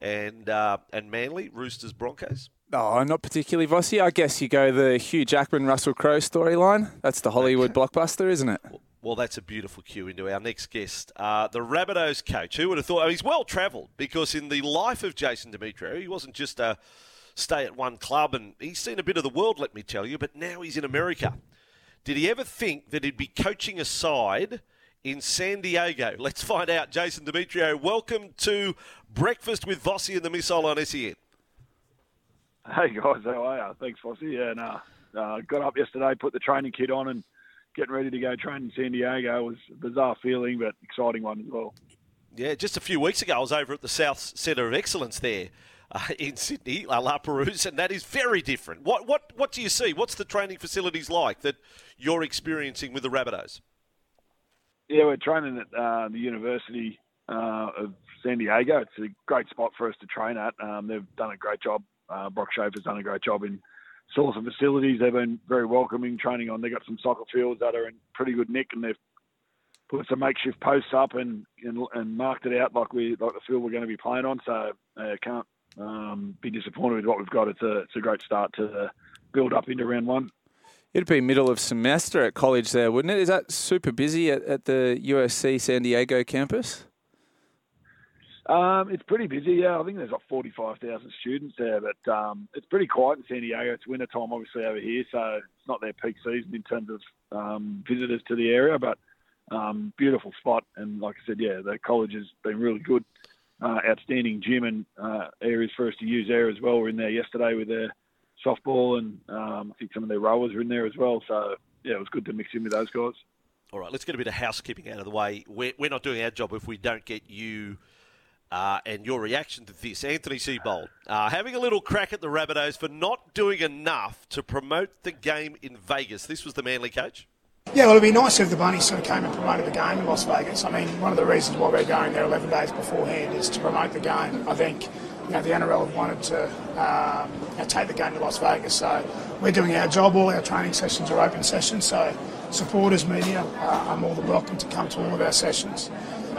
and uh, and Manly, Roosters, Broncos? Oh, not particularly, Vossy. I guess you go the Hugh Jackman, Russell Crowe storyline. That's the Hollywood blockbuster, isn't it? Well, that's a beautiful cue into our next guest, uh, the Rabbitohs coach. Who would have thought? I mean, he's well travelled because in the life of Jason Demetriou, he wasn't just a stay at one club, and he's seen a bit of the world, let me tell you. But now he's in America. Did he ever think that he'd be coaching a side in San Diego? Let's find out. Jason Demetriou, welcome to Breakfast with Vossy and the Missile on SEN. Hey guys, how are you? Thanks, Vossy. Yeah, no, uh, got up yesterday, put the training kit on, and getting ready to go train in San Diego. It was a bizarre feeling, but exciting one as well. Yeah, just a few weeks ago, I was over at the South Centre of Excellence there uh, in Sydney, La, Perouse, and that is very different. What what what do you see? What's the training facilities like that you're experiencing with the Rabbitohs? Yeah, we're training at uh, the University uh, of San Diego. It's a great spot for us to train at. Um, they've done a great job. Uh, Brock Schaefer's done a great job in sourcing facilities. They've been very welcoming, training on. They've got some soccer fields that are in pretty good nick, and they've put some makeshift posts up and, and, and marked it out like we like the field we're going to be playing on. So uh, can't um, be disappointed with what we've got. It's a it's a great start to build up into round one. It'd be middle of semester at college there, wouldn't it? Is that super busy at, at the USC San Diego campus? Um, it's pretty busy. Yeah, I think there's like 45,000 students there, but um, it's pretty quiet in San Diego. It's winter time, obviously over here, so it's not their peak season in terms of um, visitors to the area. But um, beautiful spot, and like I said, yeah, the college has been really good. Uh, outstanding gym and uh, areas for us to use there as well. We're in there yesterday with their softball, and um, I think some of their rowers were in there as well. So yeah, it was good to mix in with those guys. All right, let's get a bit of housekeeping out of the way. We're, we're not doing our job if we don't get you uh, and your reaction to this. Anthony Seibold, uh, having a little crack at the Rabbitohs for not doing enough to promote the game in Vegas. This was the Manly coach. Yeah, well, it'd be nice if the Bunnies sort of came and promoted the game in Las Vegas. I mean, one of the reasons why we're going there 11 days beforehand is to promote the game. I think, you know, the NRL have wanted to um, you know, take the game to Las Vegas, so we're doing our job. All our training sessions are open sessions, so supporters, media, uh, are more than welcome to come to all of our sessions.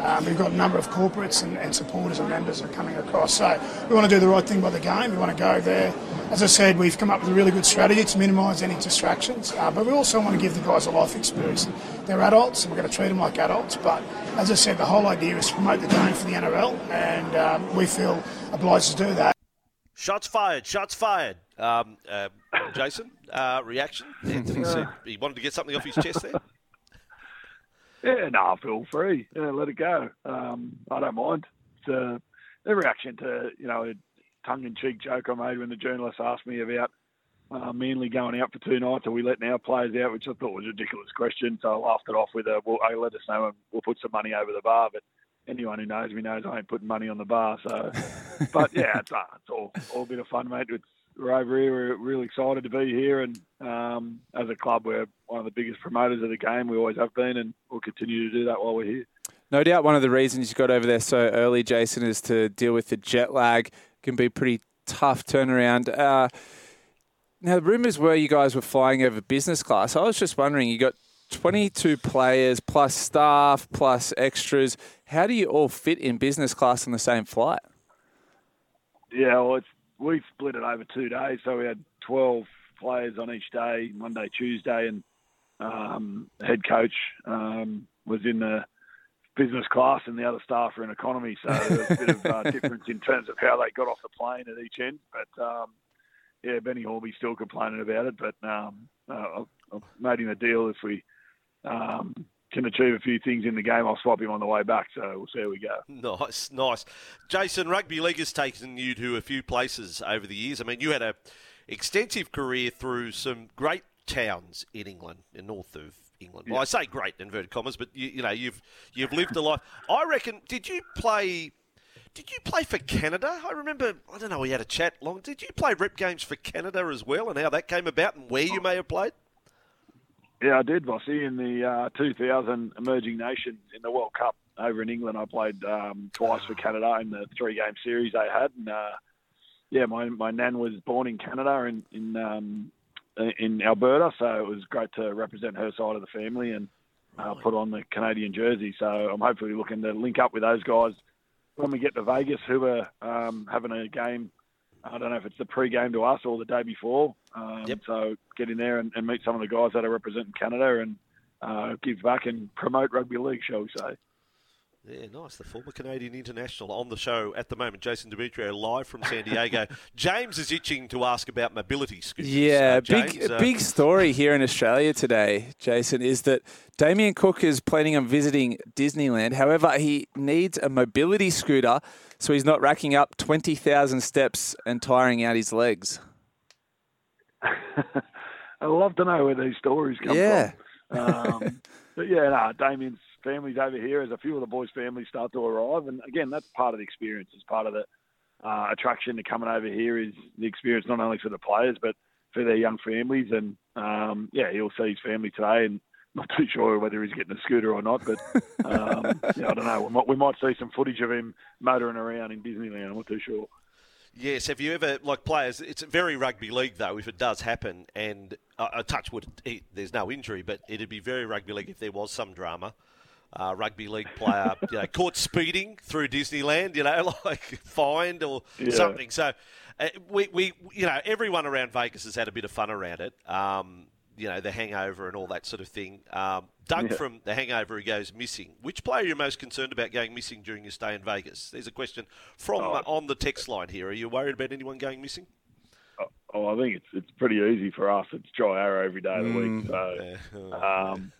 Um, we've got a number of corporates and, and supporters and members are coming across. So we want to do the right thing by the game. We want to go there. As I said, we've come up with a really good strategy to minimise any distractions, uh, but we also want to give the guys a life experience. They're adults, and we're going to treat them like adults. But as I said, the whole idea is to promote the game for the NRL, and um, we feel obliged to do that. Shots fired, shots fired. Um, uh, Jason, uh, reaction? Anthony said he wanted to get something off his chest there. Yeah, no, feel free. Yeah, let it go. Um, I don't mind. It's uh, the reaction to you know a tongue-in-cheek joke I made when the journalist asked me about uh, Manly going out for two nights. Are we letting our players out? Which I thought was a ridiculous question. So I laughed it off with a, "Well, hey, let us know and we'll put some money over the bar." But anyone who knows me knows I ain't putting money on the bar. So, but yeah, it's, uh, it's all all a bit of fun, mate. It's we're over here. We're really excited to be here, and um, as a club, we're one of the biggest promoters of the game. We always have been, and we'll continue to do that while we're here. No doubt one of the reasons you got over there so early, Jason, is to deal with the jet lag. It can be pretty tough turnaround. Uh, now, the rumours were you guys were flying over business class. I was just wondering, you got 22 players plus staff plus extras. How do you all fit in business class on the same flight? Yeah, well, it's we split it over two days, so we had 12 players on each day, Monday, Tuesday, and um, the head coach um, was in the business class and the other staff were in economy. So there's a bit of uh, difference in terms of how they got off the plane at each end. But um, yeah, Benny Hornby's still complaining about it, but um, uh, I've made him a deal if we um, can achieve a few things in the game, I'll swap him on the way back. So we'll see how we go. Nice, nice. Jason, rugby league has taken you to a few places over the years. I mean, you had a extensive career through some great towns in England, in north of England. Well, I say great in inverted commas, but you, you know you've you've lived a life. I reckon. Did you play? Did you play for Canada? I remember. I don't know. We had a chat long. Did you play rep games for Canada as well, and how that came about, and where you oh. may have played? Yeah, I did, Vossy, in the uh, 2000 Emerging Nations in the World Cup over in England. I played um, twice for Canada in the three-game series they had, and uh, yeah, my my nan was born in Canada in in um, in Alberta, so it was great to represent her side of the family and uh, put on the Canadian jersey. So I'm hopefully looking to link up with those guys when we get to Vegas, who are um, having a game. I don't know if it's the pre-game to us or the day before. Um, Yep. So get in there and, and meet some of the guys that are representing Canada and uh, give back and promote rugby league, shall we say? Yeah, nice. The former Canadian international on the show at the moment, Jason Demetriou, live from San Diego. James is itching to ask about mobility scooters. Yeah, uh, big uh, big story here in Australia today, Jason, is that Damien Cook is planning on visiting Disneyland. However, he needs a mobility scooter so he's not racking up 20,000 steps and tiring out his legs. I love to know where these stories come Yeah. from. Um, but yeah, no, Damien's family's over here as a few of the boys' families start to arrive, and again, that's part of the experience. It's part of the uh, attraction to coming over here is the experience not only for the players but for their young families. And um, yeah, he'll see his family today, and not too sure whether he's getting a scooter or not, but um, yeah, I don't know. We might, we might see some footage of him motoring around in Disneyland. I'm not too sure. Yes, have you ever, like players, it's very rugby league though, if it does happen, and uh, a touch would, there's no injury, but it'd be very rugby league if there was some drama. Uh, rugby league player, you know, caught speeding through Disneyland, you know, like fined or Yeah. something. So, uh, we, we, you know, everyone around Vegas has had a bit of fun around it. Um, you know, the hangover and all that sort of thing. Um, Doug Yeah. from the hangover, he goes missing. Which player are you most concerned about going missing during your stay in Vegas? There's a question from uh, on the text line here. Are you worried about anyone going missing? Oh, I think it's it's pretty easy for us. It's dry arrow every day of the week. Mm. So, um,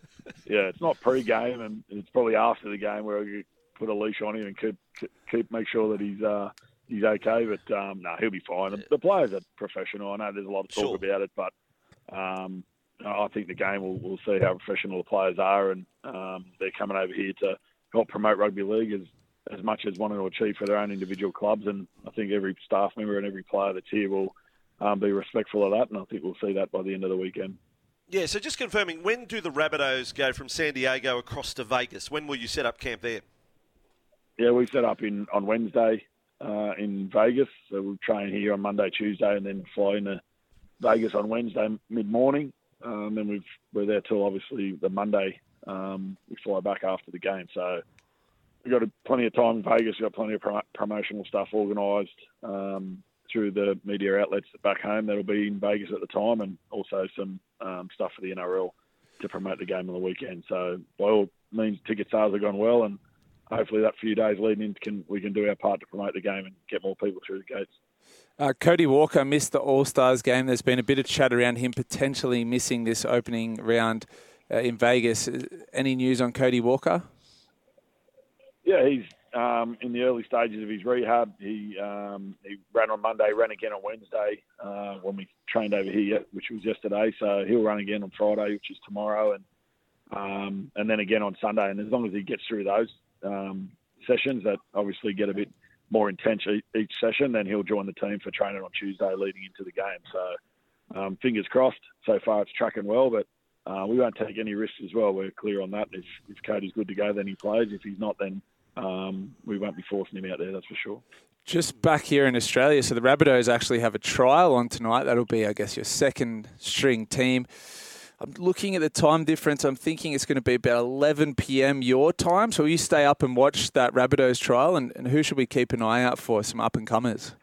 yeah, it's not pre-game, and it's probably after the game where you put a leash on him and keep keep make sure that he's uh, he's okay. But um, no, he'll be fine. The, the players are professional. I know there's a lot of talk Sure. about it, but um, I think the game will will see how professional the players are, and um, they're coming over here to help promote rugby league as as much as wanting to achieve for their own individual clubs. And I think every staff member and every player that's here will um, be respectful of that, and I think we'll see that by the end of the weekend. Yeah, so just confirming, when do the Rabbitohs go from San Diego across to Vegas? When will you set up camp there? Yeah, we set up in on Wednesday uh, in Vegas. So we'll train here on Monday, Tuesday, and then fly into Vegas on Wednesday mid morning. Um, and we've we're there till obviously the Monday. Um, we fly back after the game. So we've got plenty of time in Vegas. We've got plenty of pro- promotional stuff organised um, through the media outlets back home that'll be in Vegas at the time, and also some um, stuff for the NRL to promote the game on the weekend. So by all means, ticket sales have gone well, and hopefully that few days leading in can we can do our part to promote the game and get more people through the gates. Uh, Cody Walker missed the All Stars game. There's been a bit of chat around him potentially missing this opening round uh, in Vegas. Uh, Any news on Cody Walker? Yeah, he's um, in the early stages of his rehab. He um, he ran on Monday, ran again on Wednesday uh, when we trained over here, which was yesterday. So he'll run again on Friday, which is tomorrow, and um, and then again on Sunday. And as long as he gets through those um, sessions, that obviously get a bit more intense each session, then he'll join the team for training on Tuesday leading into the game. So um, fingers crossed. So far, it's tracking well, but. Uh, we won't take any risks as well. We're clear on that. If, if Cody's good to go, then he plays. If he's not, then um, we won't be forcing him out there, that's for sure. Just back here in Australia, so the Rabbitohs actually have a trial on tonight. That'll be, I guess, your second string team. I'm looking at the time difference. I'm thinking it's going to be about 11 p.m. your time. So will you stay up and watch that Rabbitohs trial? And, and who should we keep an eye out for? Some up and comers.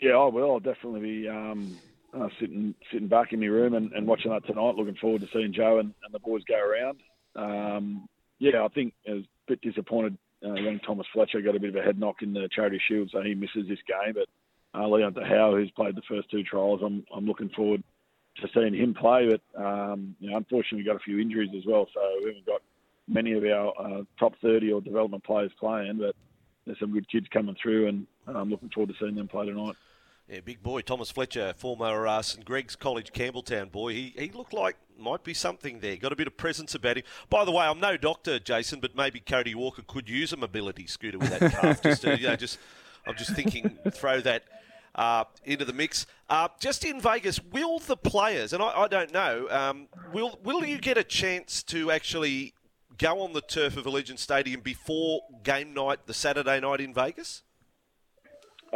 Yeah, I will. I'll definitely be um, uh, sitting sitting back in my room and, and watching that tonight. Looking forward to seeing Joe and, and the boys go around. Um, yeah, I think I was a bit disappointed. Uh, young Thomas Fletcher got a bit of a head knock in the Charity Shield, so he misses this game. But uh, Leon Howe, who's played the first two trials, I'm I'm looking forward to seeing him play. But um, you know, unfortunately, we got a few injuries as well, so we haven't got many of our uh, top 30 or development players playing. But there's some good kids coming through, and I'm looking forward to seeing them play tonight. Yeah, big boy, Thomas Fletcher, former uh, St Greg's College Campbelltown boy. He, he looked like might be something there. Got a bit of presence about him. By the way, I'm no doctor, Jason, but maybe Cody Walker could use a mobility scooter with that calf. just to, you know, just I'm just thinking, throw that uh, into the mix. Uh, just in Vegas, will the players, and I, I don't know, um, will will you get a chance to actually go on the turf of Allegiant Stadium before game night, the Saturday night in Vegas?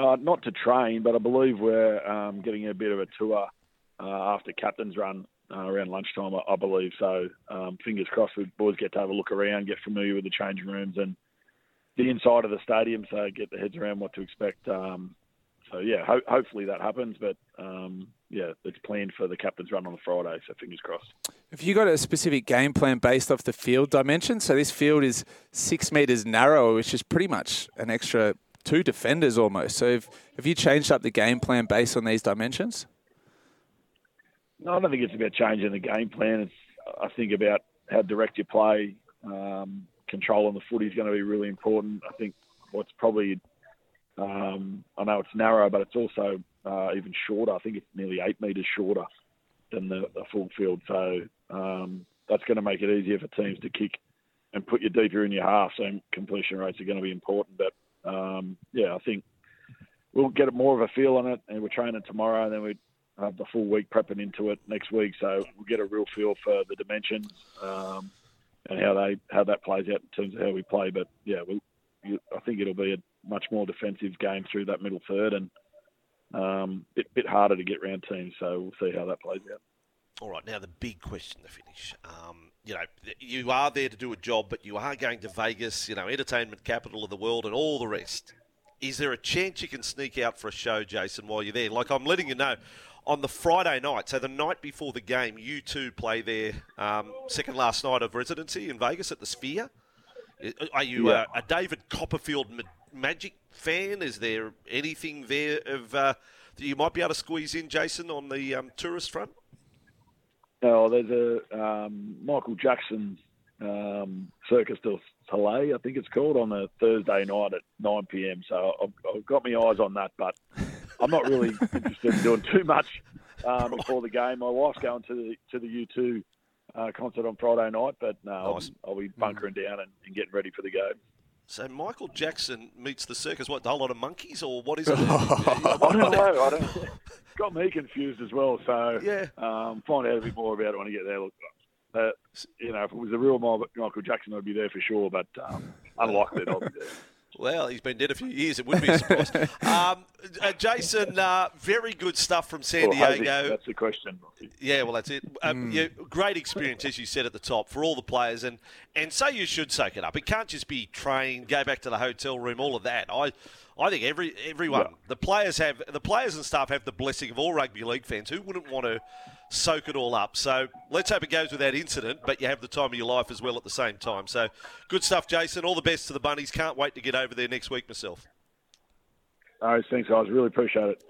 Uh, not to train, but I believe we're um, getting a bit of a tour uh, after captain's run uh, around lunchtime. I, I believe so. Um, fingers crossed, we boys get to have a look around, get familiar with the changing rooms and the inside of the stadium, so get the heads around what to expect. Um, so yeah, ho- hopefully that happens. But um, yeah, it's planned for the captain's run on the Friday, so fingers crossed. Have you got a specific game plan based off the field dimension? So this field is six metres narrower, which is pretty much an extra two defenders almost. So have, have you changed up the game plan based on these dimensions? No, I don't think it's about changing the game plan. It's I think about how direct you play. Um, control on the footy is going to be really important. I think what's probably um, I know it's narrow, but it's also uh, even shorter. I think it's nearly eight metres shorter than the, the full field. So um, that's going to make it easier for teams to kick and put you deeper in your half. So completion rates are going to be important. But um, yeah, I think we'll get more of a feel on it, and we're training tomorrow, and then we have the full week prepping into it next week. So we'll get a real feel for the dimensions um, and how they how that plays out in terms of how we play. But yeah, we'll, I think it'll be a much more defensive game through that middle third, and um, bit bit harder to get round teams. So we'll see how that plays out. All right, now the big question to finish. Um, you know, you are there to do a job, but you are going to Vegas, you know, entertainment capital of the world, and all the rest. Is there a chance you can sneak out for a show, Jason, while you're there? Like I'm letting you know, on the Friday night, so the night before the game, U2 play their um, second last night of residency in Vegas at the Sphere. Are you Yeah. a, a David Copperfield ma- Magic fan? Is there anything there of uh, that you might be able to squeeze in, Jason, on the um, tourist front? Oh, there's a um, Michael Jackson um, Cirque du Soleil, I think it's called, on a Thursday night at 9 p.m. So I've, I've got my eyes on that, but I'm not really interested in doing too much um, before the game. My wife's going to the to the U2 uh, concert on Friday night, but no, Nice. I'll, I'll be bunkering down and, and getting ready for the game. So Michael Jackson meets the circus. What, a whole lot of monkeys, or what is it? I don't know. I don't. Got me confused as well. So Yeah. um, find out a bit more about it when I get there. Look, uh, you know, if it was the real Michael Jackson, I'd be there for sure. But um, unlikely that I'll be there. Well, he's been dead a few years. It wouldn't be a surprise. um, uh, Jason, uh, very good stuff from San Or has he? Diego. That's the question. Yeah, well, that's it. Um, yeah, great experience, as you said at the top, for all the players, and and so you should soak it up. It can't just be train, go back to the hotel room, all of that. I, I think every everyone, Yeah. the players have the players and staff have the blessing of all rugby league fans. Who wouldn't want to soak it all up? So let's hope it goes without incident, but you have the time of your life as well at the same time. So good stuff, Jason. All the best to the bunnies. Can't wait to get over there next week myself. All right, thanks, guys. Really appreciate it.